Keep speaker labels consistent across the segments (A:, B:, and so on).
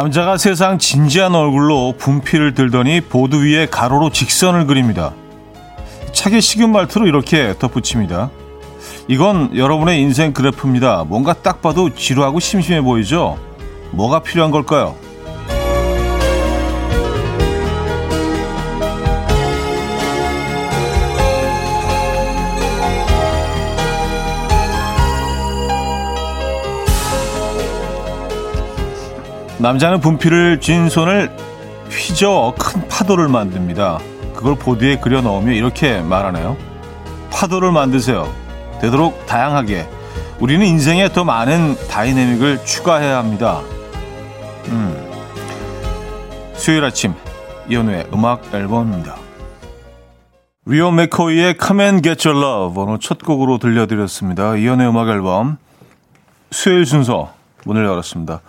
A: 남자가 세상 진지한 얼굴로 분필을 들더니 보드 위에 가로로 직선을 그립니다. 차게 식은 말투로 이렇게 덧붙입니다. 이건 여러분의 인생 그래프입니다. 뭔가 딱 봐도 지루하고 심심해 보이죠? 뭐가 필요한 걸까요? 남자는 분필을 쥔 손을 휘저어 큰 파도를 만듭니다. 그걸 보드에 그려 넣으며 이렇게 말하네요. 파도를 만드세요. 되도록 다양하게. 우리는 인생에 더 많은 다이내믹을 추가해야 합니다. 음. 수요일 아침 이현우의 음악 앨범입니다. 리오 맥코이의 Come and Get Your Love 오늘 첫 곡으로 들려드렸습니다. 이현우의 음악 앨범 수요일 순서 문을 열었습니다.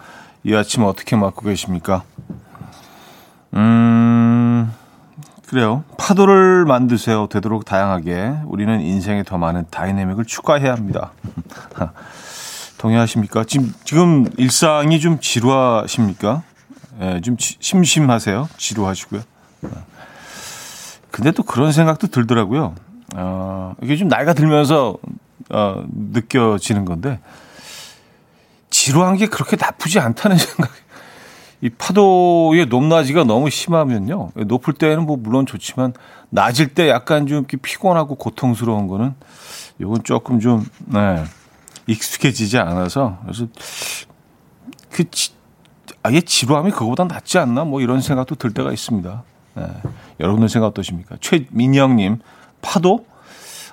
A: 이 아침 어떻게 맞고 계십니까? 음, 그래요. 파도를 만드세요. 되도록 다양하게. 우리는 인생에 더 많은 다이내믹을 추가해야 합니다. 동의하십니까? 지금, 지금 일상이 좀 지루하십니까? 예, 좀 지, 심심하세요? 지루하시고요. 근데 또 그런 생각도 들더라고요. 어, 이게 좀 나이가 들면서, 어, 느껴지는 건데, 지루한 게 그렇게 나쁘지 않다는 생각이. 이 파도의 높낮이가 너무 심하면요. 높을 때는 뭐 물론 좋지만 낮을 때 약간 좀 이렇게 피곤하고 고통스러운 거는 이건 조금 좀 네, 익숙해지지 않아서 그래서 그 지, 아예 지루함이 그거보다 낫지 않나 뭐 이런 생각도 들 때가 있습니다. 네. 여러분들 생각 어떠십니까? 최민영님 파도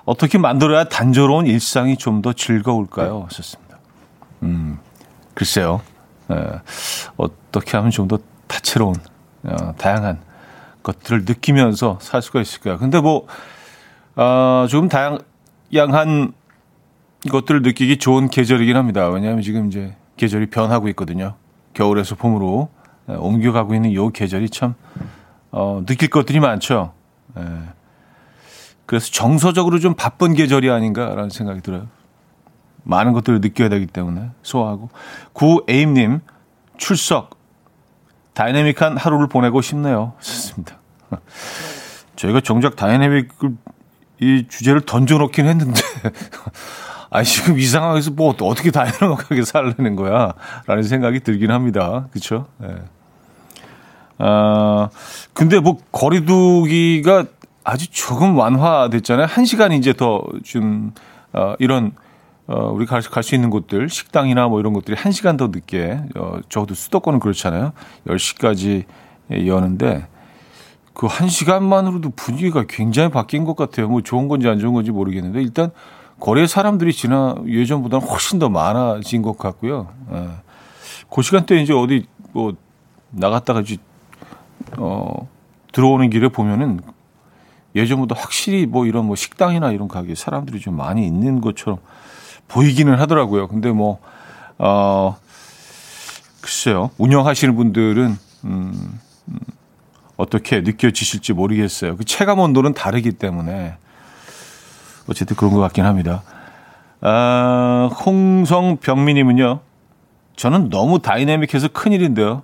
A: 어떻게 만들어야 단조로운 일상이 좀 더 즐거울까요? 하셨습니다. 음. 글쎄요. 에, 어떻게 하면 좀 더 다채로운, 어, 다양한 것들을 느끼면서 살 수가 있을까요? 근데 뭐, 어, 조금 다양한 것들을 느끼기 좋은 계절이긴 합니다. 왜냐하면 지금 이제 계절이 변하고 있거든요. 겨울에서 봄으로 에, 옮겨가고 있는 요 계절이 참, 어, 느낄 것들이 많죠. 에, 그래서 정서적으로 좀 바쁜 계절이 아닌가라는 생각이 들어요. 많은 것들을 느껴야 되기 때문에 소화하고 구에임님 출석 다이내믹한 하루를 보내고 싶네요. 좋습니다. 저희가 정작 다이내믹을 이 주제를 던져놓긴 했는데 아 지금 이 상황에서 뭐 어떻게 다이내믹하게 살려는 거야? 라는 생각이 들긴 합니다. 그렇죠? 네. 아 근데 뭐 거리두기가 아주 조금 완화됐잖아요. 한 시간 이제 더좀 어, 이런 어, 우리 갈 수 있는 곳들, 식당이나 뭐 이런 것들이 1시간 더 늦게, 어, 적어도 수도권은 그렇잖아요. 10시까지 여는데, 그 1시간만으로도 분위기가 굉장히 바뀐 것 같아요. 뭐 좋은 건지 안 좋은 건지 모르겠는데, 일단 거리에 사람들이 지나 예전보다는 훨씬 더 많아진 것 같고요. 예. 그 시간대 이제 어디 뭐 나갔다가 이제, 어, 들어오는 길에 보면은 예전보다 확실히 뭐 이런 뭐 식당이나 이런 가게 사람들이 좀 많이 있는 것처럼 보이기는 하더라고요. 근데 뭐, 어, 글쎄요. 운영하시는 분들은, 음, 음, 어떻게 느껴지실지 모르겠어요. 그 체감 온도는 다르기 때문에. 어쨌든 그런 것 같긴 합니다. 아, 홍성병민님은요. 저는 너무 다이내믹해서 큰일인데요.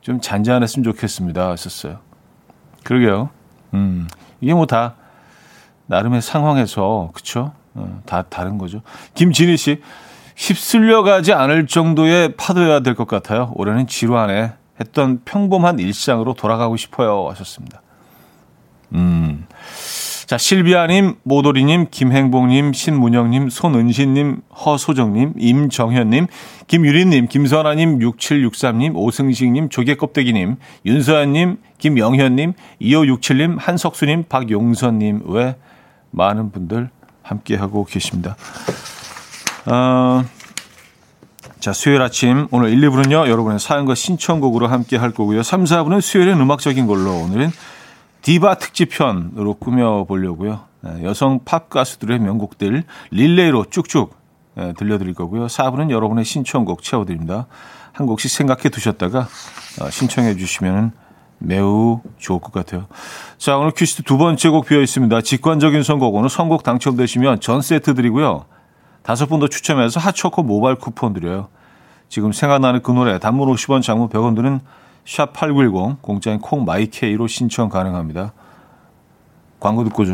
A: 좀 잔잔했으면 좋겠습니다. 하셨어요. 그러게요. 음, 이게 뭐 다 나름의 상황에서, 그쵸? 어, 다 다른 거죠. 김진희 씨, 휩쓸려 가지 않을 정도의 파도여야 될 것 같아요. 올해는 지루하네. 했던 평범한 일상으로 돌아가고 싶어요. 하셨습니다. 음. 자, 실비아님, 모도리님, 김행복님, 신문영님, 손은신님, 허소정님, 임정현님, 김유린님, 김선아님, 6763님, 오승식님, 조개껍데기님, 윤서연님, 김영현님, 2567님, 한석수님, 박용선님, 외 많은 분들 함께 하고 계십니다. 어, 자, 수요일 아침 오늘 1, 2부는요. 여러분의 사연과 신청곡으로 함께 할 거고요. 3, 4부는 수요일은 음악적인 걸로 오늘은 디바 특집편으로 꾸며 보려고요. 네, 여성 팝 가수들의 명곡들 릴레이로 쭉쭉 네, 들려드릴 거고요. 4부는 여러분의 신청곡 채워드립니다. 한 곡씩 생각해 두셨다가 어, 신청해 주시면 매우 좋을 것 같아요. 자, 오늘 퀴즈 두 번째 곡 비어 있습니다. 직관적인 선곡. 오늘 선곡 당첨되시면 전 세트 드리고요. 다섯 분 더 추첨해서 핫초코 모바일 쿠폰 드려요. 지금 생각나는 그 노래 단문 50원 장문 100원 드는 샵8910 공짜인 콩 마이케이로 신청 가능합니다. 광고 듣고 죠.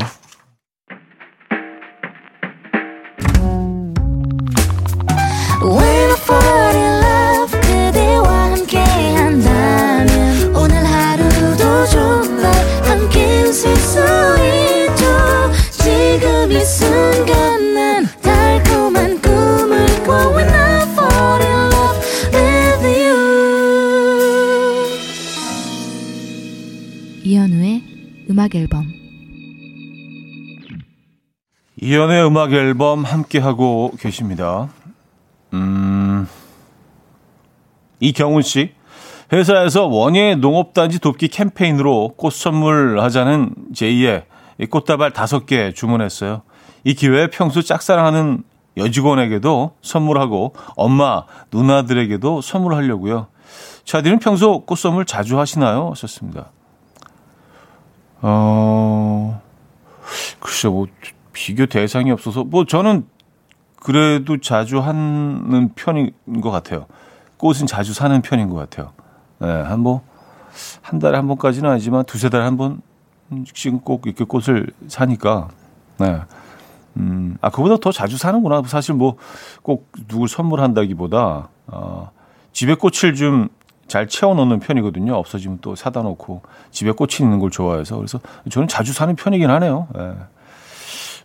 B: 음악 앨범
A: 이연의 음악 앨범 함께 하고 계십니다. 음. 이경훈 씨 회사에서 원예 농업단지 돕기 캠페인으로 꽃 선물하자는 제이의 꽃다발 다섯 개 주문했어요. 이 기회에 평소 짝사랑하는 여직원에게도 선물하고 엄마, 누나들에게도 선물하려고요. 차디는 평소 꽃 선물 자주 하시나요? 하셨습니다. 어, 글쎄, 뭐, 비교 대상이 없어서, 뭐, 저는 그래도 자주 하는 편인 것 같아요. 꽃은 자주 사는 편인 것 같아요. 네, 한 뭐, 한 달에 한 번까지는 아니지만 두세 달에 한 번씩 꼭 이렇게 꽃을 사니까, 네. 음, 아, 그보다 더 자주 사는구나. 사실 뭐, 꼭 누굴 선물한다기보다, 어, 집에 꽃을 좀 잘 채워놓는 편이거든요. 없어지면 또 사다 놓고 집에 꽃이 있는 걸 좋아해서 그래서 저는 자주 사는 편이긴 하네요. 예.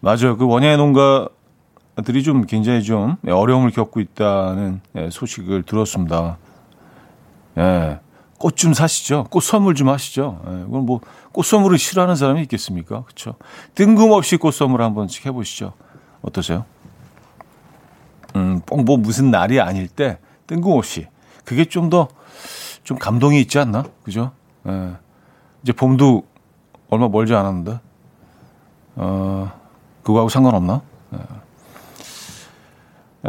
A: 맞아요. 그 원예 농가들이 좀 굉장히 좀 어려움을 겪고 있다는 예, 소식을 들었습니다. 예. 꽃 좀 사시죠. 꽃 선물 좀 하시죠. 예. 그럼 뭐꽃 선물을 싫어하는 사람이 있겠습니까? 그렇죠. 뜬금없이 꽃 선물 한 번씩 해보시죠. 어떠세요? 음, 뭐 무슨 날이 아닐 때 뜬금없이 그게 좀더 좀 감동이 있지 않나? 그죠? 예. 이제 봄도 얼마 멀지 않았는데, 어, 그거하고 상관없나? 예.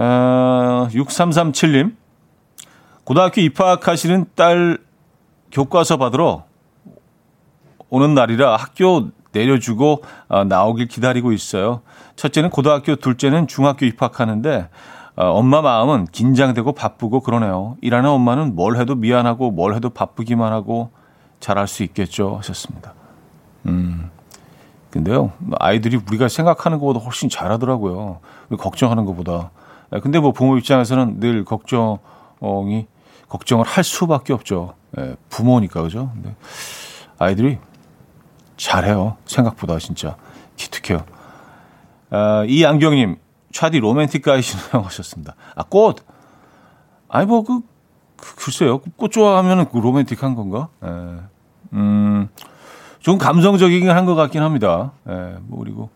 A: 어, 6337님, 고등학교 입학하시는 딸 교과서 받으러 오는 날이라 학교 내려주고 어, 나오길 기다리고 있어요. 첫째는 고등학교, 둘째는 중학교 입학하는데 어, 엄마 마음은 긴장되고 바쁘고 그러네요. 일하는 엄마는 뭘 해도 미안하고 뭘 해도 바쁘기만 하고 잘할 수 있겠죠 하셨습니다. 음. 근데요, 아이들이 우리가 생각하는 것보다 훨씬 잘하더라고요. 걱정하는 것보다. 예, 근데 뭐 부모 입장에서는 늘 걱정이, 걱정을 할 수밖에 없죠. 예, 부모니까, 그죠? 근데 아이들이 잘해요. 생각보다 진짜. 기특해요. 아, 이안경님, 차디 로맨틱 가이시나요? 하셨습니다. 아, 꽃. 아니, 뭐, 그, 그 글쎄요. 꽃 좋아하면 그 로맨틱한 건가? 에, 예. 음, 좀 감성적이긴 한 것 같긴 합니다. 예, 뭐, 그리고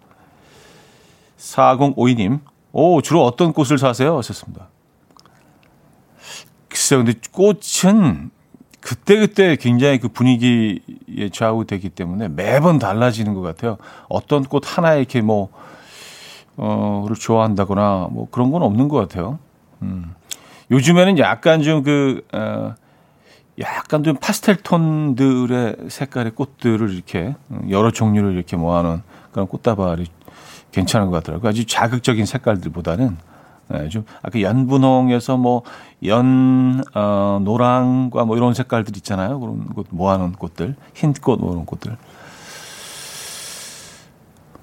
A: 4052님. 오, 주로 어떤 꽃을 사세요? 하셨습니다. 글쎄요. 근데 꽃은 그때그때 굉장히 그 분위기에 좌우되기 때문에 매번 달라지는 것 같아요. 어떤 꽃 하나에 이렇게 뭐, 어를 좋아한다거나 뭐 그런 건 없는 것 같아요. 음. 요즘에는 약간 좀그 어, 약간 좀 파스텔 톤들의 색깔의 꽃들을 이렇게 여러 종류를 이렇게 모아놓은 그런 꽃다발이 괜찮은 것 같더라고요. 아주 자극적인 색깔들보다는 네, 좀 아까 연분홍에서 뭐연 어, 노랑과 뭐 이런 색깔들 있잖아요. 그런 꽃 모아놓은 꽃들, 흰꽃 뭐 이런 꽃들.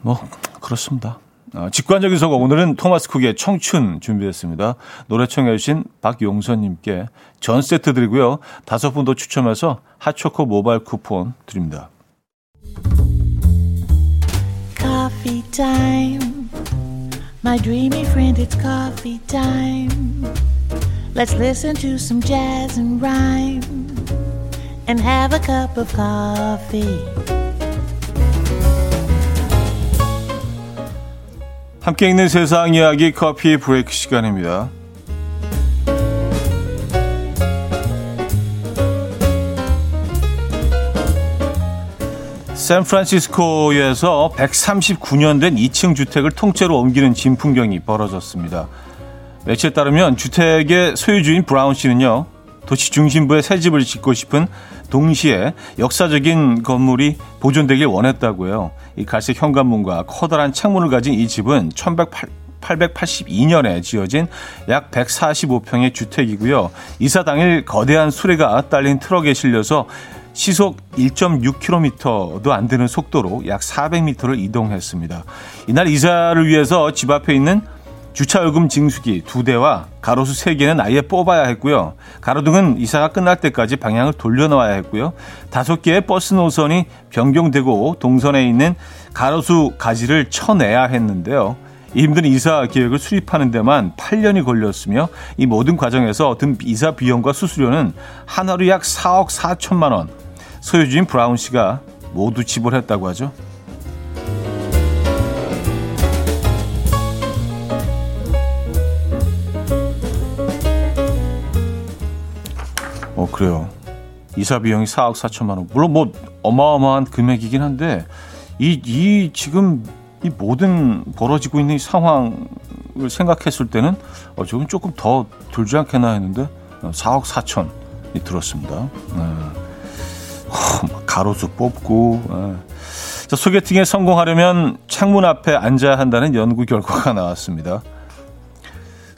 A: 뭐 그렇습니다. 어, 직관적인 선곡 오늘은 토마스 쿡의 청춘 준비했습니다. 노래 청해 주신 박용선님께 전 세트 드리고요. 다섯 분 더 추첨해서 핫초코 모바일 쿠폰 드립니다. Coffee time. My dreamy friend, it's coffee time. Let's listen to some jazz and rhyme and have a cup of coffee. 함께 읽는 세상 이야기 커피 브레이크 시간입니다. 샌프란시스코에서 139년 된 2층 주택을 통째로 옮기는 진풍경이 벌어졌습니다. 매체에 따르면 주택의 소유주인 브라운 씨는요, 도시 중심부에 새 집을 짓고 싶은 동시에 역사적인 건물이 보존되길 원했다고요. 이 갈색 현관문과 커다란 창문을 가진 이 집은 1882년에 지어진 약 145평의 주택이고요. 이사 당일 거대한 수레가 딸린 트럭에 실려서 시속 1.6km도 안 되는 속도로 약 400m를 이동했습니다. 이날 이사를 위해서 집 앞에 있는 주차요금 징수기 두 대와 가로수 세 개는 아예 뽑아야 했고요. 가로등은 이사가 끝날 때까지 방향을 돌려놓아야 했고요. 다섯 개의 버스 노선이 변경되고 동선에 있는 가로수 가지를 쳐내야 했는데요. 이 힘든 이사 계획을 수립하는 데만 8년이 걸렸으며 이 모든 과정에서 든 이사 비용과 수수료는 하나로 약 4억 4천만 원. 소유주인 브라운 씨가 모두 지불했다고 하죠. 어, 그래요. 이사 비용이 4억 4천만 원. 물론 뭐 어마어마한 금액이긴 한데 이, 이 지금 이 모든 벌어지고 있는 이 상황을 생각했을 때는 어, 조금 조금 더 들지 않겠나 했는데 4억 4천이 들었습니다. 네. 어, 가로수 뽑고 네. 자, 소개팅에 성공하려면 창문 앞에 앉아야 한다는 연구 결과가 나왔습니다.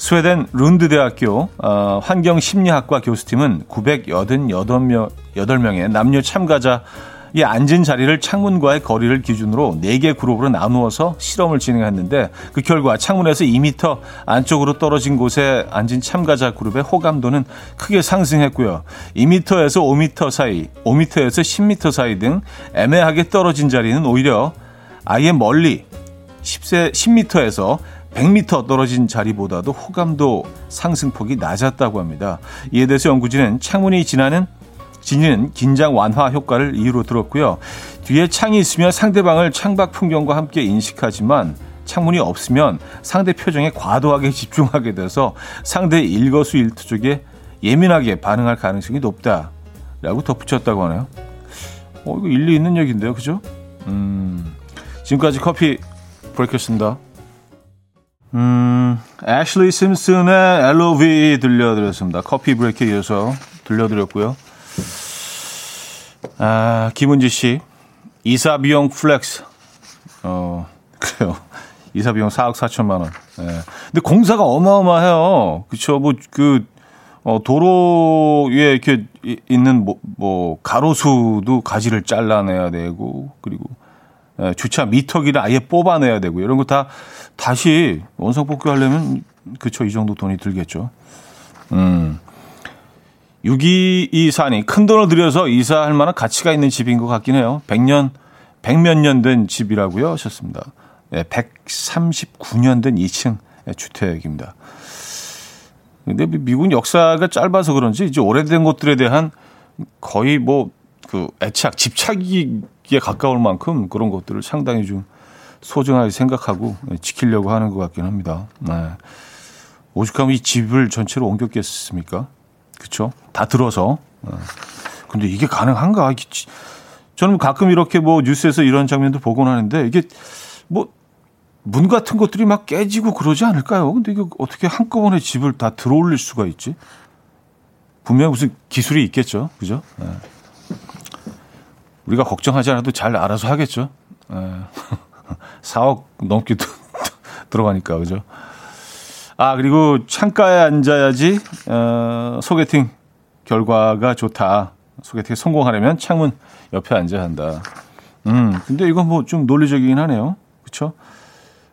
A: 스웨덴 룬드 대학교 어, 환경심리학과 교수팀은 988명, 8명의 남녀 참가자 이 앉은 자리를 창문과의 거리를 기준으로 4개 그룹으로 나누어서 실험을 진행했는데 그 결과 창문에서 2m 안쪽으로 떨어진 곳에 앉은 참가자 그룹의 호감도는 크게 상승했고요. 2m에서 5m 사이, 5m에서 10m 사이 등 애매하게 떨어진 자리는 오히려 아예 멀리 10세, 10m에서 100m 떨어진 자리보다도 호감도 상승폭이 낮았다고 합니다. 이에 대해서 연구진은 창문이 지나는 지니는 긴장 완화 효과를 이유로 들었고요. 뒤에 창이 있으면 상대방을 창밖 풍경과 함께 인식하지만 창문이 없으면 상대 표정에 과도하게 집중하게 돼서 상대의 일거수일투족에 예민하게 반응할 가능성이 높다라고 덧붙였다고 하네요. 어, 이거 일리 있는 얘기인데요, 그죠? 음, 지금까지 커피 브레이크였습니다. 음, 애슐리 심슨의 LOV 들려드렸습니다. 커피 브레이크에 이어서 들려드렸고요. 아, 김은지 씨. 이사 비용 flex. 어, 그래요. 이사 비용 4억 4천만 원. 예. 근데 공사가 어마어마해요. 그쵸. 뭐, 그, 어, 도로에 이렇게 있는 뭐, 뭐, 가로수도 가지를 잘라내야 되고, 그리고, 예, 주차 미터기를 아예 뽑아내야 되고, 이런 거 다 다시 원상 복귀하려면, 그쵸. 이 정도 돈이 들겠죠. 음. 6224니 큰 돈을 들여서 이사할 만한 가치가 있는 집인 것 같긴 해요. 100년, 100몇 년 된 집이라고요 하셨습니다. 네, 139년 된 2층 주택입니다. 근데 미국 역사가 짧아서 그런지 이제 오래된 것들에 대한 거의 뭐 그 애착, 집착 기에 가까울 만큼 그런 것들을 상당히 좀 소중하게 생각하고 지키려고 하는 것 같긴 합니다. 네. 오죽하면 이 집을 전체로 옮겼겠습니까? 그렇죠? 다 들어서. 어. 근데 이게 가능한가? 저는 가끔 이렇게 뭐 뉴스에서 이런 장면도 보곤 하는데 이게 뭐 문 같은 것들이 막 깨지고 그러지 않을까요? 근데 이게 어떻게 한꺼번에 집을 다 들어올릴 수가 있지? 분명 무슨 기술이 있겠죠. 그죠? 네. 우리가 걱정하지 않아도 잘 알아서 하겠죠. 네. 4억 넘게 들어가니까, 그죠? 아, 그리고 창가에 앉아야지, 어, 소개팅 결과가 좋다. 소개팅에 성공하려면 창문 옆에 앉아야 한다. 음, 근데 이건 뭐 좀 논리적이긴 하네요. 그쵸?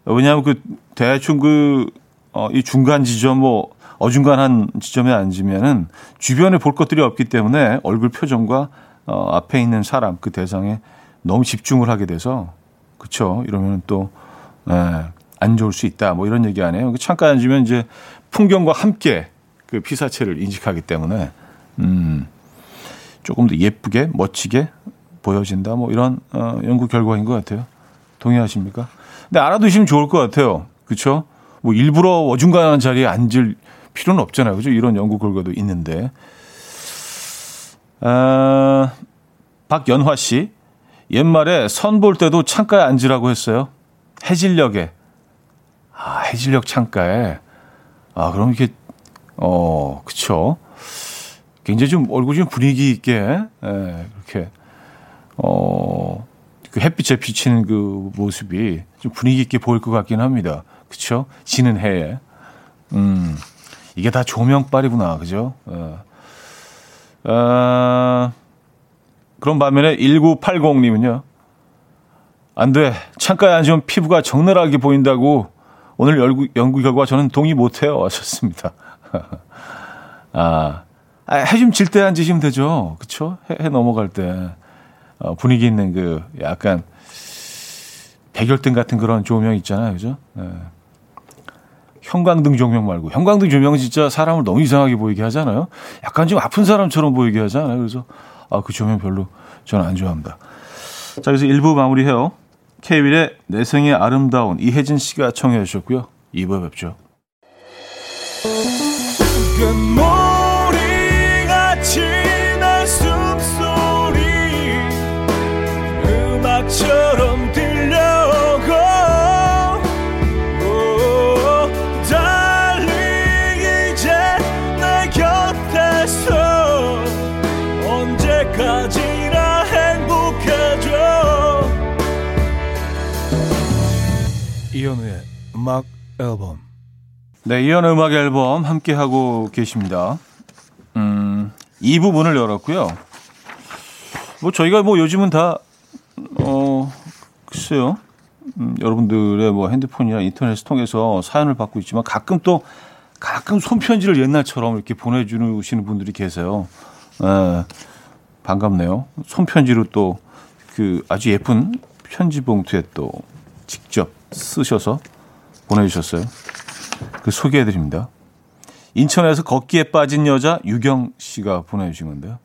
A: 왜냐하면 그 대충 그, 어, 이 중간 지점 뭐 어중간한 지점에 앉으면은 주변에 볼 것들이 없기 때문에 얼굴 표정과 어, 앞에 있는 사람 그 대상에 너무 집중을 하게 돼서 그쵸? 이러면 또, 예, 안 좋을 수 있다. 뭐 이런 얘기 안 해요. 그 창가에 앉으면 이제 풍경과 함께 그 피사체를 인식하기 때문에 음, 조금 더 예쁘게 멋지게 보여진다. 뭐 이런 어, 연구 결과인 것 같아요. 동의하십니까? 근데 알아두시면 좋을 것 같아요. 그렇죠? 뭐 일부러 어중간한 자리에 앉을 필요는 없잖아요. 그죠? 이런 연구 결과도 있는데. 아, 박연화 씨. 옛말에 선 볼 때도 창가에 앉으라고 했어요. 해질녘에 아, 해질녘 창가에. 아, 그럼 이렇게, 어, 그쵸. 굉장히 좀 얼굴 좀 분위기 있게, 예, 이렇게, 어, 그 햇빛에 비치는 그 모습이 좀 분위기 있게 보일 것 같긴 합니다. 그쵸? 지는 해에. 음, 이게 다 조명빨이구나. 그죠? 어. 어, 그런 반면에 1980님은요. 안 돼. 창가에 앉으면 피부가 적나라하게 보인다고 오늘 연구, 연구 결과 저는 동의 못해요. 하셨습니다. 아, 아 해좀 질 때 앉으시면 되죠. 그쵸? 해, 해 넘어갈 때. 어, 분위기 있는 그 약간 백열등 같은 그런 조명 있잖아요. 그죠? 네. 형광등 조명 말고 형광등 조명은 진짜 사람을 너무 이상하게 보이게 하잖아요. 약간 좀 아픈 사람처럼 보이게 하잖아요. 그래서 아, 그 조명 별로 저는 안 좋아합니다. 자, 그래서 1부 마무리해요. 케이윌의 내 생의 아름다운 이혜진 씨가 청해 주셨고요. 2부에 뵙죠. 이현우의 음악 앨범 네, 이현우의 음악 앨범 함께 하고 계십니다. 음, 이 부분을 열었고요. 뭐 저희가 뭐 요즘은 다 어, 글쎄요. 음, 여러분들의 뭐 핸드폰이나 인터넷을 통해서 사연을 받고 있지만 가끔 또 가끔 손편지를 옛날처럼 이렇게 보내주시는 분들이 계세요. 에, 반갑네요. 손편지로 또 그 아주 예쁜 편지 봉투에 또 직접 쓰셔서 보내주셨어요. 그 소개해드립니다. 인천에서 걷기에 빠진 여자 유경 씨가 보내주신 건데요.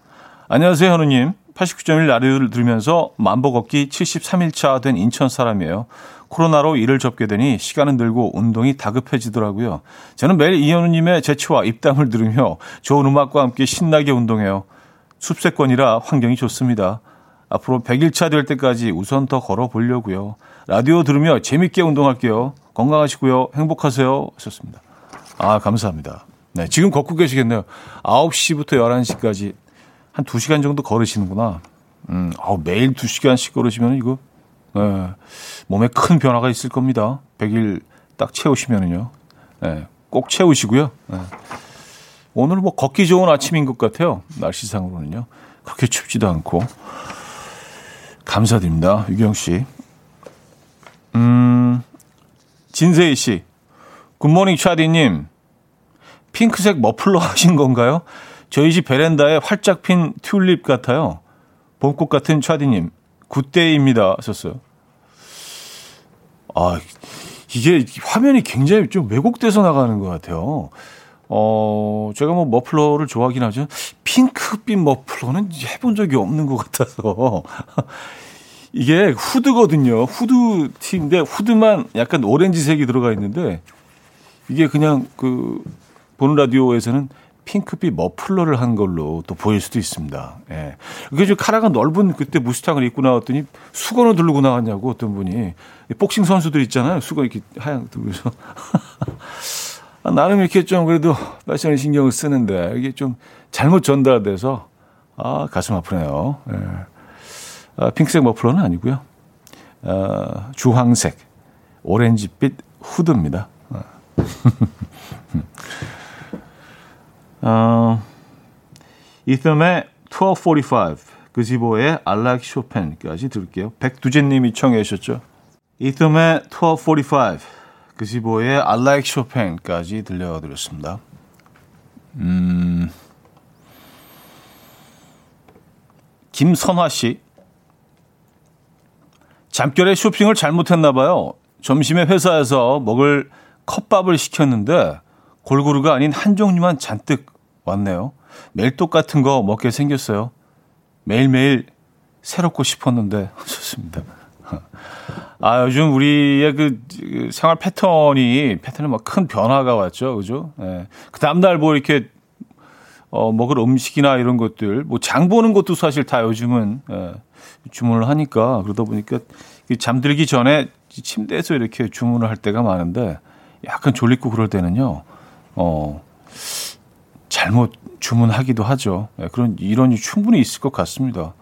A: 안녕하세요, 현우님. 89.1 라디오를 들으면서 만보 걷기 73일차 된 인천 사람이에요. 코로나로 일을 접게 되니 시간은 늘고 운동이 다급해지더라고요. 저는 매일 이현우님의 재치와 입담을 들으며 좋은 음악과 함께 신나게 운동해요. 숲세권이라 환경이 좋습니다. 앞으로 100일차 될 때까지 우선 더 걸어보려고요. 라디오 들으며 재밌게 운동할게요. 건강하시고요. 행복하세요. 하셨습니다. 아, 감사합니다. 네, 지금 걷고 계시겠네요. 9시부터 11시까지 한 2시간 정도 걸으시는구나. 음, 아 매일 2시간씩 걸으시면 이거 예, 몸에 큰 변화가 있을 겁니다. 100일 딱 채우시면은요. 예, 꼭 채우시고요. 예. 오늘 뭐 걷기 좋은 아침인 것 같아요. 날씨상으로는요. 그렇게 춥지도 않고. 감사드립니다. 유경 씨. 음, 진세희 씨. Good morning 차디님. 핑크색 머플러 하신 건가요? 저희 집 베란다에 활짝 핀 튤립 같아요. 봄꽃 같은 차디님, good day입니다. 하셨어요. 아, 이게 화면이 굉장히 좀 왜곡돼서 나가는 것 같아요. 어, 제가 뭐 머플러를 좋아하긴 하죠. 핑크빛 머플러는 해본 적이 없는 것 같아서. 이게 후드거든요. 후드 티인데 후드만 약간 오렌지색이 들어가 있는데 이게 그냥 그 보는 라디오에서는 핑크빛 머플러를 한 걸로 또 보일 수도 있습니다. 예. 그게 좀 카라가 넓은 그때 무스탕을 입고 나왔더니 수건을 두르고 나왔냐고 어떤 분이 복싱 선수들 있잖아요. 수건 이렇게 하얀 두르서 아, 나름 이렇게 좀 그래도 패션에 신경을 쓰는데 이게 좀 잘못 전달돼서 아 가슴 아프네요. 예. 아, 핑크색 머플러는 아니고요. 아, 주황색 오렌지빛 후드입니다. 아. 어, 이듬의 1245, 그지보의 like Chopin까지 들을게요. 백두재님이 청해 주셨죠. 이듬의 1245, 그지보의 like Chopin까지 들려드렸습니다. 음, 김선화 씨. 잠결에 쇼핑을 잘못했나 봐요. 점심에 회사에서 먹을 컵밥을 시켰는데 골고루가 아닌 한 종류만 잔뜩 왔네요. 매일 똑같은 거 먹게 생겼어요. 매일매일 새롭고 싶었는데 좋습니다. 아 요즘 우리의 그, 그 생활 패턴이 패턴에 막 큰 변화가 왔죠, 그죠? 예. 그 다음 날 뭐 이렇게 어 먹을 음식이나 이런 것들 뭐 장 보는 것도 사실 다 요즘은 예, 주문을 하니까 그러다 보니까 잠들기 전에 침대에서 이렇게 주문을 할 때가 많은데 약간 졸리고 그럴 때는요. 어 잘못 주문하기도 하죠. 네, 그런 이론이 충분히 있을 것 같습니다.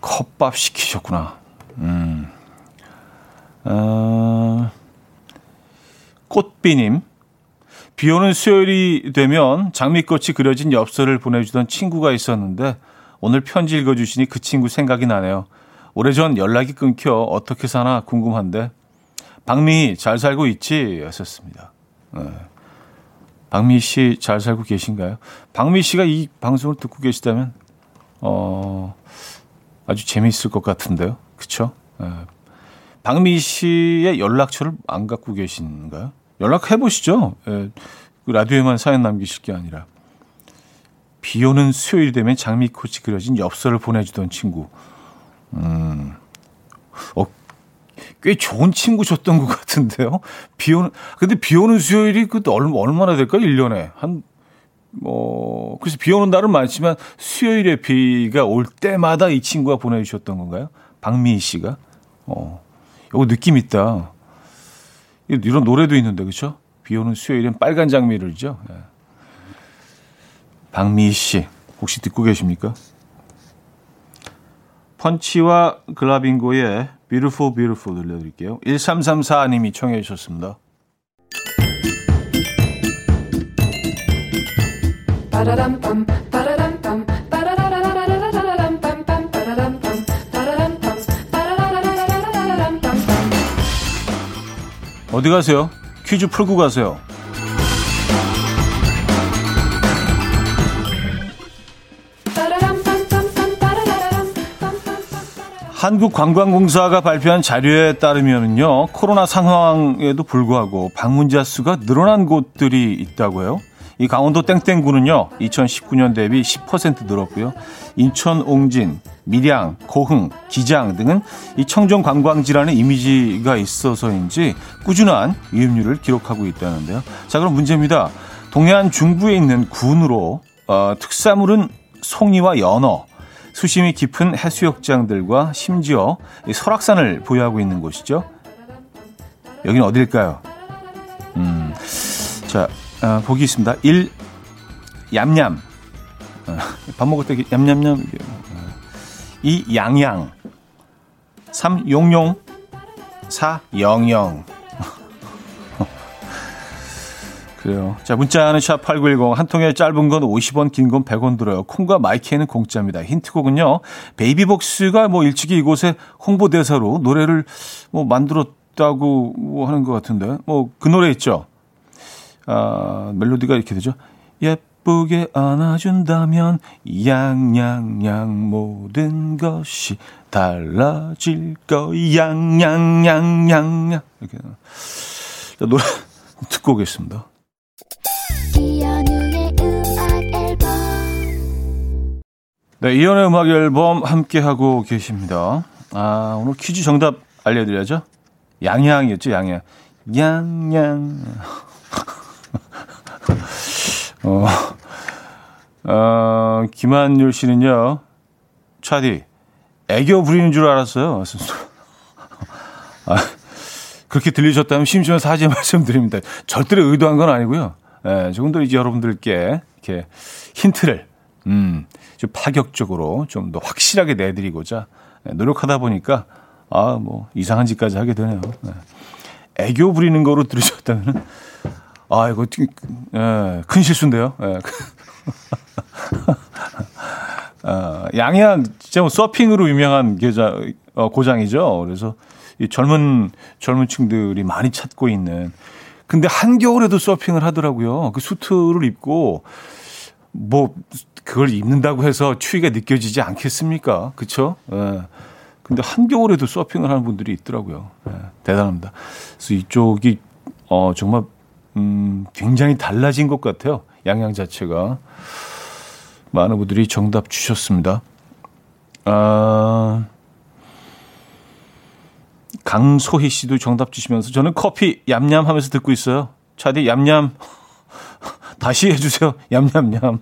A: 컵밥 시키셨구나. 음. 어, 꽃비님. 비 오는 수요일이 되면 장미꽃이 그려진 엽서를 보내주던 친구가 있었는데 오늘 편지 읽어주시니 그 친구 생각이 나네요. 오래전 연락이 끊겨 어떻게 사나 궁금한데 박미 잘 살고 있지? 하셨습니다. 네. 박미 씨잘 살고 계신가요? 박미 씨가 이 방송을 듣고 계시다면 어 아주 재미있을 것 같은데요. 그쵸? 네. 박미 씨의 연락처를 안 갖고 계신가요? 연락해 보시죠. 네. 라디오에만 사연 남기실 게 아니라 비 오는 수요일 되면 장미꽃이 그려진 엽서를 보내주던 친구. 음, 어, 꽤 좋은 친구 줬던 것 같은데요. 비 오는, 근데 비 오는 수요일이 그 얼마, 얼마나 될까요? 1년에. 한, 뭐, 그래서 비 오는 날은 많지만 수요일에 비가 올 때마다 이 친구가 보내주셨던 건가요? 박미희 씨가? 어, 이거 느낌 있다. 이런 노래도 있는데, 그쵸? 비 오는 수요일엔 빨간 장미를죠. 예. 박미희 씨, 혹시 듣고 계십니까? 펀치와 글라빙고의 Beautiful Beautiful 들려드릴게요. 1334님이 청해 주셨습니다. 어디 가세요? 퀴즈 풀고 가세요. 한국관광공사가 발표한 자료에 따르면요, 코로나 상황에도 불구하고 방문자 수가 늘어난 곳들이 있다고 해요. 이 강원도 땡땡구는요, 2019년 대비 10% 늘었고요. 인천 옹진, 밀양, 고흥, 기장 등은 이 청정 관광지라는 이미지가 있어서인지 꾸준한 이입률을 기록하고 있다는데요. 자, 그럼 문제입니다. 동해안 중부에 있는 군으로 어, 특산물은 송이와 연어, 수심이 깊은 해수욕장들과 심지어 설악산을 보유하고 있는 곳이죠. 여기는 어딜까요? 음, 자, 어, 보기 있습니다. 1. 얌얌. 어, 밥 먹을 때 얌얌얌. 2. 양양. 3. 용용. 4. 영영. 그래요. 자, 문자는 샵8910. 한 통에 짧은 건 50원, 긴 건 100원 들어요. 콩과 마이크에는 공짜입니다. 힌트곡은요. 베이비복스가 뭐 일찍이 이곳에 홍보대사로 노래를 뭐 만들었다고 뭐 하는 것 같은데. 뭐 그 노래 있죠. 아, 멜로디가 이렇게 되죠. 예쁘게 안아준다면 양양양 모든 것이 달라질 거 양양양양양 이렇게 노래 듣고 오겠습니다. 네, 이연의 음악 앨범 함께 하고 계십니다. 아, 오늘 퀴즈 정답 알려드려야죠. 양양이었죠, 양양. 양양. 어, 어, 김한율 씨는요, 차디, 애교 부리는 줄 알았어요. 아, 그렇게 들리셨다면 심심한 사죄 말씀드립니다. 절대로 의도한 건 아니고요. 예, 조금 더 이제 여러분들께 이렇게 힌트를, 음, 좀 파격적으로 좀 더 확실하게 내드리고자 예, 노력하다 보니까, 아, 뭐, 이상한 짓까지 하게 되네요. 예. 애교 부리는 거로 들으셨다면, 아, 이거, 예, 큰 실수인데요. 예. 어, 양양, 진짜 뭐 서핑으로 유명한 계좌, 어, 고장이죠. 그래서 이 젊은, 젊은 층들이 많이 찾고 있는. 근데 한겨울에도 서핑을 하더라고요. 그 수트를 입고, 뭐, 그걸 입는다고 해서 추위가 느껴지지 않겠습니까? 그쵸? 예. 근데 한겨울에도 서핑을 하는 분들이 있더라고요. 예, 대단합니다. 그래서 이쪽이, 어, 정말 음, 굉장히 달라진 것 같아요. 양양 자체가. 많은 분들이 정답 주셨습니다. 아, 강소희 씨도 정답 주시면서 저는 커피 얌얌 하면서 듣고 있어요. 차디 얌얌. 다시 해주세요. 얌얌얌.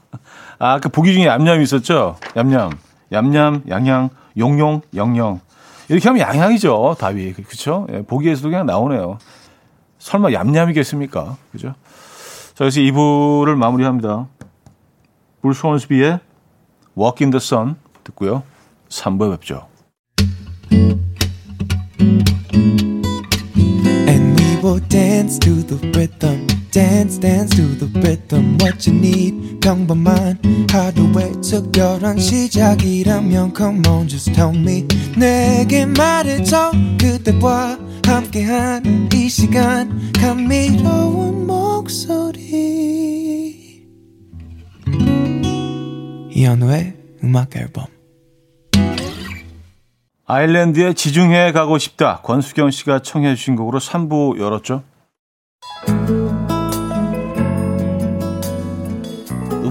A: 아, 그 보기 중에 얌얌이 있었죠? 얌얌. 얌얌, 양양, 용용, 영영. 이렇게 하면 양양이죠. 답이. 그쵸? 예, 보기에서도 그냥 나오네요. 설마 얌얌이겠습니까? 그죠? 자, 그래서 2부를 마무리합니다. 브루스 혼스비의 Walk in the Sun 듣고요. 3부에 뵙죠. Dance
B: to the rhythm. Dance dance to the rhythm. What you need 평범한 하루의 특별한 시작이라면 come on just tell me. 내게 말해줘. 그대와 함께한 이 시간. 감미로운 목소리. 이현우의 음악 앨범.
A: 아일랜드의 지중해에 가고 싶다. 권수경 씨가 청해 주신 곡으로 3부 열었죠.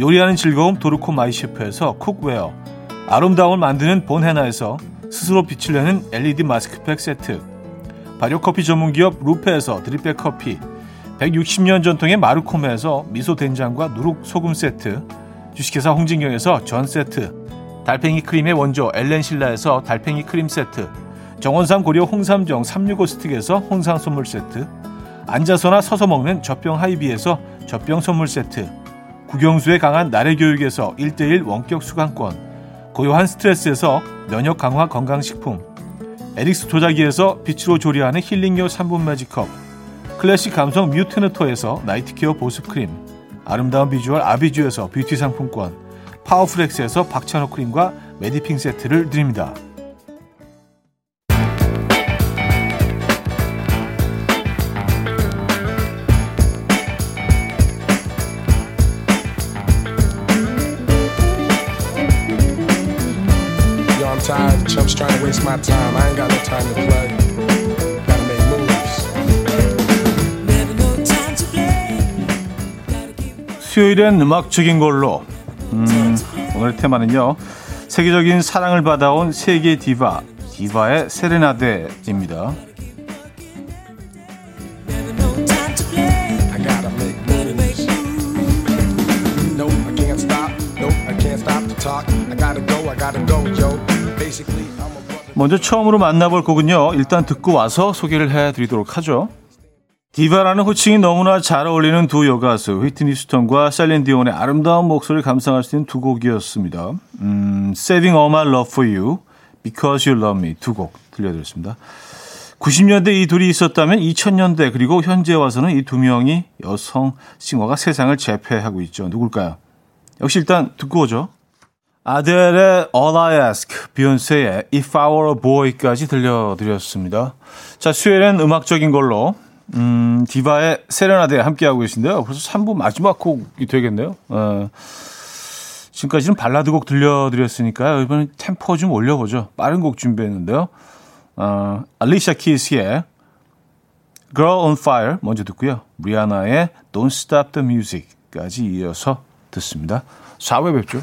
A: 요리하는 즐거움 도르코 마이셰프에서 cookware. 아름다움을 만드는 본헤나에서 스스로 빛을 내는 LED 마스크팩 세트. 발효커피 전문기업 루페에서 드립백 커피. 160년 전통의 마르코메에서 미소 된장과 누룩 소금 세트. 주식회사 홍진경에서 전 세트. 달팽이 크림의 원조 엘렌실라에서 달팽이 크림 세트. 정원삼 고려 홍삼정 365 스틱에서 홍삼 선물 세트. 앉아서나 서서 먹는 젖병 하이비에서 젖병 선물 세트 국영수에 강한 나래 교육에서 1대1 원격 수강권 고요한 스트레스에서 면역 강화 건강식품 에릭스 도자기에서 빛으로 조리하는 힐링요 3분 매직컵 클래식 감성 뮤테너토에서 나이트케어 보습크림 아름다운 비주얼 아비주에서 뷰티 상품권 파워프렉스에서 박찬호 크림과 메디핑 세트를 드립니다.
C: To waste my time. I ain't got no time to play. Gotta make moves.
A: 수요일엔 음악적인 걸로 음, 오늘 테마는요 세계적인 사랑을 받아온 세계 디바 디바의 세레나데입니다. 먼저 처음으로 만나볼 곡은요 일단 듣고 와서 소개를 해드리도록 하죠. 디바라는 호칭이 너무나 잘 어울리는 두 여가수 휘트니 스턴과 셀린 디온의 아름다운 목소리를 감상할 수 있는 두 곡이었습니다. 음, Saving All My Love For You, Because You Love Me 두 곡 들려드렸습니다. 90년대 이 둘이 있었다면 2000년대 그리고 현재 와서는 이 두 명이 여성 싱어가 세상을 제패하고 있죠. 누굴까요? 역시 일단 듣고 오죠. 아델의 All I Ask, 비욘세의 If I Were a Boy까지 들려드렸습니다. 자, 수요일엔 음악적인 걸로 음, 디바의 세레나데 함께하고 계신데요. 벌써 3부 마지막 곡이 되겠네요. 어, 지금까지는 발라드 곡 들려드렸으니까요. 이번엔 템포 좀 올려보죠. 빠른 곡 준비했는데요. 어, 알리샤 키스의 Girl on Fire 먼저 듣고요. 리아나의 Don't Stop the Music까지 이어서 듣습니다. 4부에 뵙죠.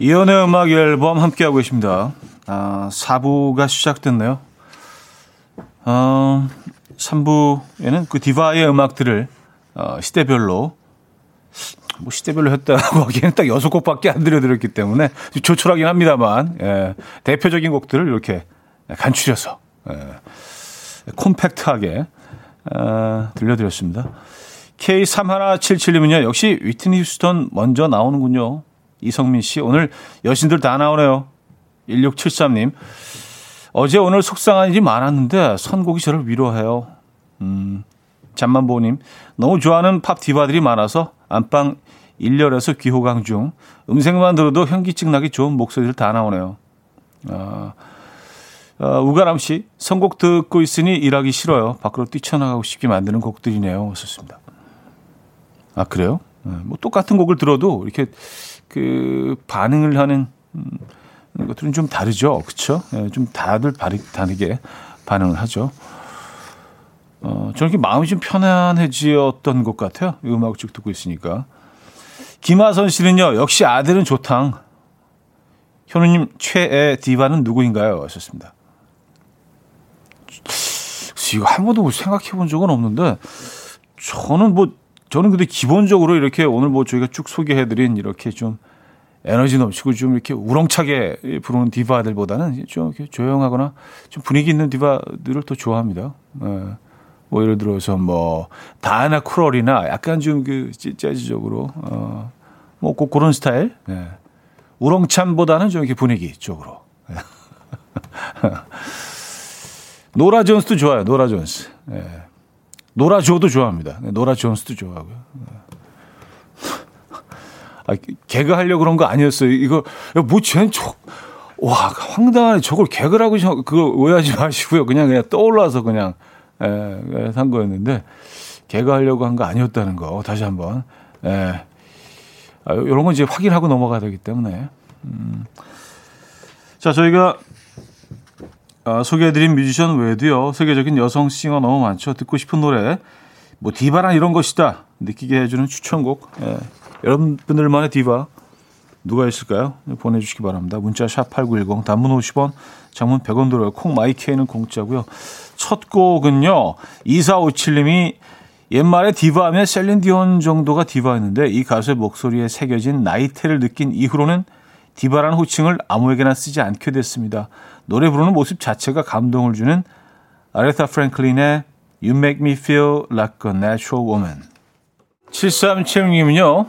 A: 이연의 음악 앨범 함께하고 계십니다. 아, 4부가 시작됐네요. 어, 3부에는 그 디바의 음악들을 어, 시대별로 뭐 시대별로 했다고 하기에는 딱 여섯 곡밖에 안 들려드렸기 때문에 조촐하긴 합니다만 예, 대표적인 곡들을 이렇게 간추려서 예, 콤팩트하게 어, 들려드렸습니다. K3177님은요. 역시 위트니 휴스턴 먼저 나오는군요. 이성민 씨 오늘 여신들 다 나오네요. 1673님 어제 오늘 속상한 일이 많았는데 선곡이 저를 위로해요. 음, 잠만보님 너무 좋아하는 팝 디바들이 많아서 안방 1열에서 귀호강 중 음색만 들어도 현기증 나기 좋은 목소리들 다 나오네요. 아, 어, 우가람 씨 선곡 듣고 있으니 일하기 싫어요. 밖으로 뛰쳐나가고 싶게 만드는 곡들이네요. 썼습니다. 아, 그래요? 네, 뭐 똑같은 곡을 들어도 이렇게 그 반응을 하는 음, 것들은 좀 다르죠. 예, 좀 다들 다르게 반응을 하죠. 어, 저는 이렇게 마음이 좀 편안해지었던 것 같아요. 이 음악을 쭉 듣고 있으니까. 김하선 씨는요, 역시 아들은 좋당. 현우님 최애 디바는 누구인가요? 하셨습니다. 이거 한 번도 생각해 본 적은 없는데, 저는 뭐, 저는 근데 기본적으로 이렇게 오늘 뭐 저희가 쭉 소개해드린 이렇게 좀 에너지 넘치고 좀 이렇게 우렁차게 부르는 디바들보다는 좀 이렇게 조용하거나 좀 분위기 있는 디바들을 더 좋아합니다. 네. 뭐 예를 들어서 뭐 다이나 쿠럴이나 약간 좀 그 재즈적으로 어뭐 그런 스타일. 네. 우렁찬보다는 좀 이렇게 분위기 쪽으로. 노라 존스도 좋아요. 노라 존스. 네. 노라 조도 좋아합니다. 네, 노라 존스도 좋아하고요. 네. 아, 개그 하려고 그런 거 아니었어요. 이거, 뭐, 쟤는 저, 와, 황당하네. 저걸 개그라고, 그거 오해하지 마시고요. 그냥, 그냥 떠올라서 그냥, 예, 산 거였는데, 개그 하려고 한 거 아니었다는 거. 다시 한 번. 예. 아, 요런 건 이제 확인하고 넘어가야 되기 때문에. 음. 자, 저희가, 아, 소개해드린 뮤지션 외에도요, 세계적인 여성 싱어 너무 많죠. 듣고 싶은 노래, 뭐, 디바란 이런 것이다. 느끼게 해주는 추천곡. 예. 여러분들만의 디바 누가 있을까요? 보내주시기 바랍니다. 문자 샵 8910 단문 50원 장문 100원 들어요. 콩 마이케이는 공짜고요. 첫 곡은요. 2457님이 옛말에 디바 하면 셀린디온 정도가 디바였는데 이 가수의 목소리에 새겨진 나이테를 느낀 이후로는 디바라는 호칭을 아무에게나 쓰지 않게 됐습니다. 노래 부르는 모습 자체가 감동을 주는 아레타 프랭클린의 You Make Me Feel Like a Natural Woman 7376님은요.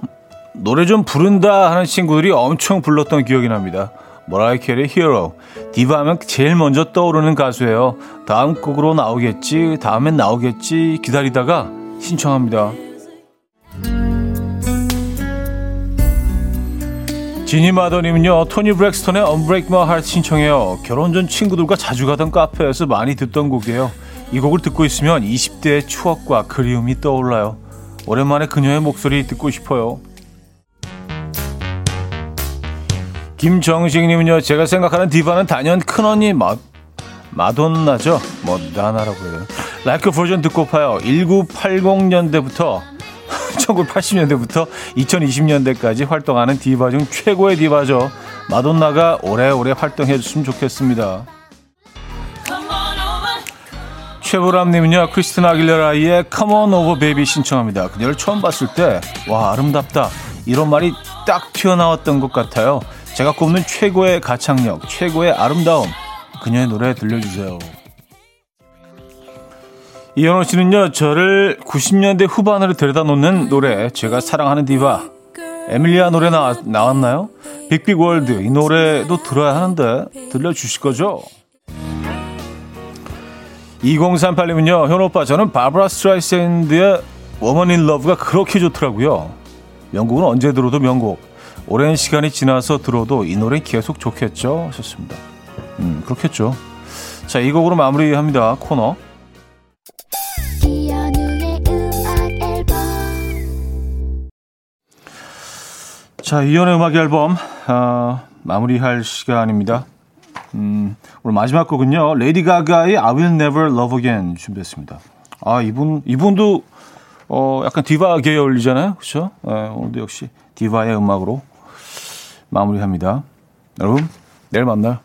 A: 노래 좀 부른다 하는 친구들이 엄청 불렀던 기억이 납니다. 머라이어 캐리 Hero. 디바 하면 제일 먼저 떠오르는 가수예요. 다음 곡으로 나오겠지, 다음엔 나오겠지 기다리다가 신청합니다. 지니 마더님은요, 토니 브렉스턴의 Unbreak My Heart 신청해요. 결혼 전 친구들과 자주 가던 카페에서 많이 듣던 곡이에요. 이 곡을 듣고 있으면 20대의 추억과 그리움이 떠올라요. 오랜만에 그녀의 목소리 듣고 싶어요. 김정식님은요, 제가 생각하는 디바는 단연 큰언니 마, 마돈나죠? 뭐, 나나라고 되나? 라이크 버전 듣고 파요. 1980년대부터, 1980년대부터 2020년대까지 활동하는 디바 중 최고의 디바죠. 마돈나가 오래오래 활동해 줬으면 좋겠습니다. 최보람님은요, 크리스티나 아길레라의 Come on over baby 신청합니다. 그녀를 처음 봤을 때, 와, 아름답다. 이런 말이 딱 튀어나왔던 것 같아요. 제가 꼽는 최고의 가창력, 최고의 아름다움. 그녀의 노래 들려주세요. 이현호 씨는요, 저를 90년대 후반으로 데려다 놓는 노래, 제가 사랑하는 디바, 에밀리아 노래 나, 나왔나요? Big Big World, 이 노래도 들어야 하는데, 들려주실 거죠? 2038님은요, 현우 오빠, 저는 바브라 스트라이샌드의 Woman in Love가 그렇게 좋더라고요. 명곡은 언제 들어도 명곡. 오랜 시간이 지나서 들어도 이 노래 계속 좋겠죠? 하셨습니다. 음, 그렇겠죠. 자, 이 곡으로 마무리합니다. 코너. 자, 이현우의 음악 앨범 어, 마무리할 시간입니다. 음, 오늘 마지막 곡은요. 레이디 가가의 I Will Never Love Again 준비했습니다. 아, 이분 이분도 어, 약간 디바 계열이잖아요. 그렇죠? 네, 오늘도 역시 디바의 음악으로 마무리합니다. 여러분, 내일 만나요.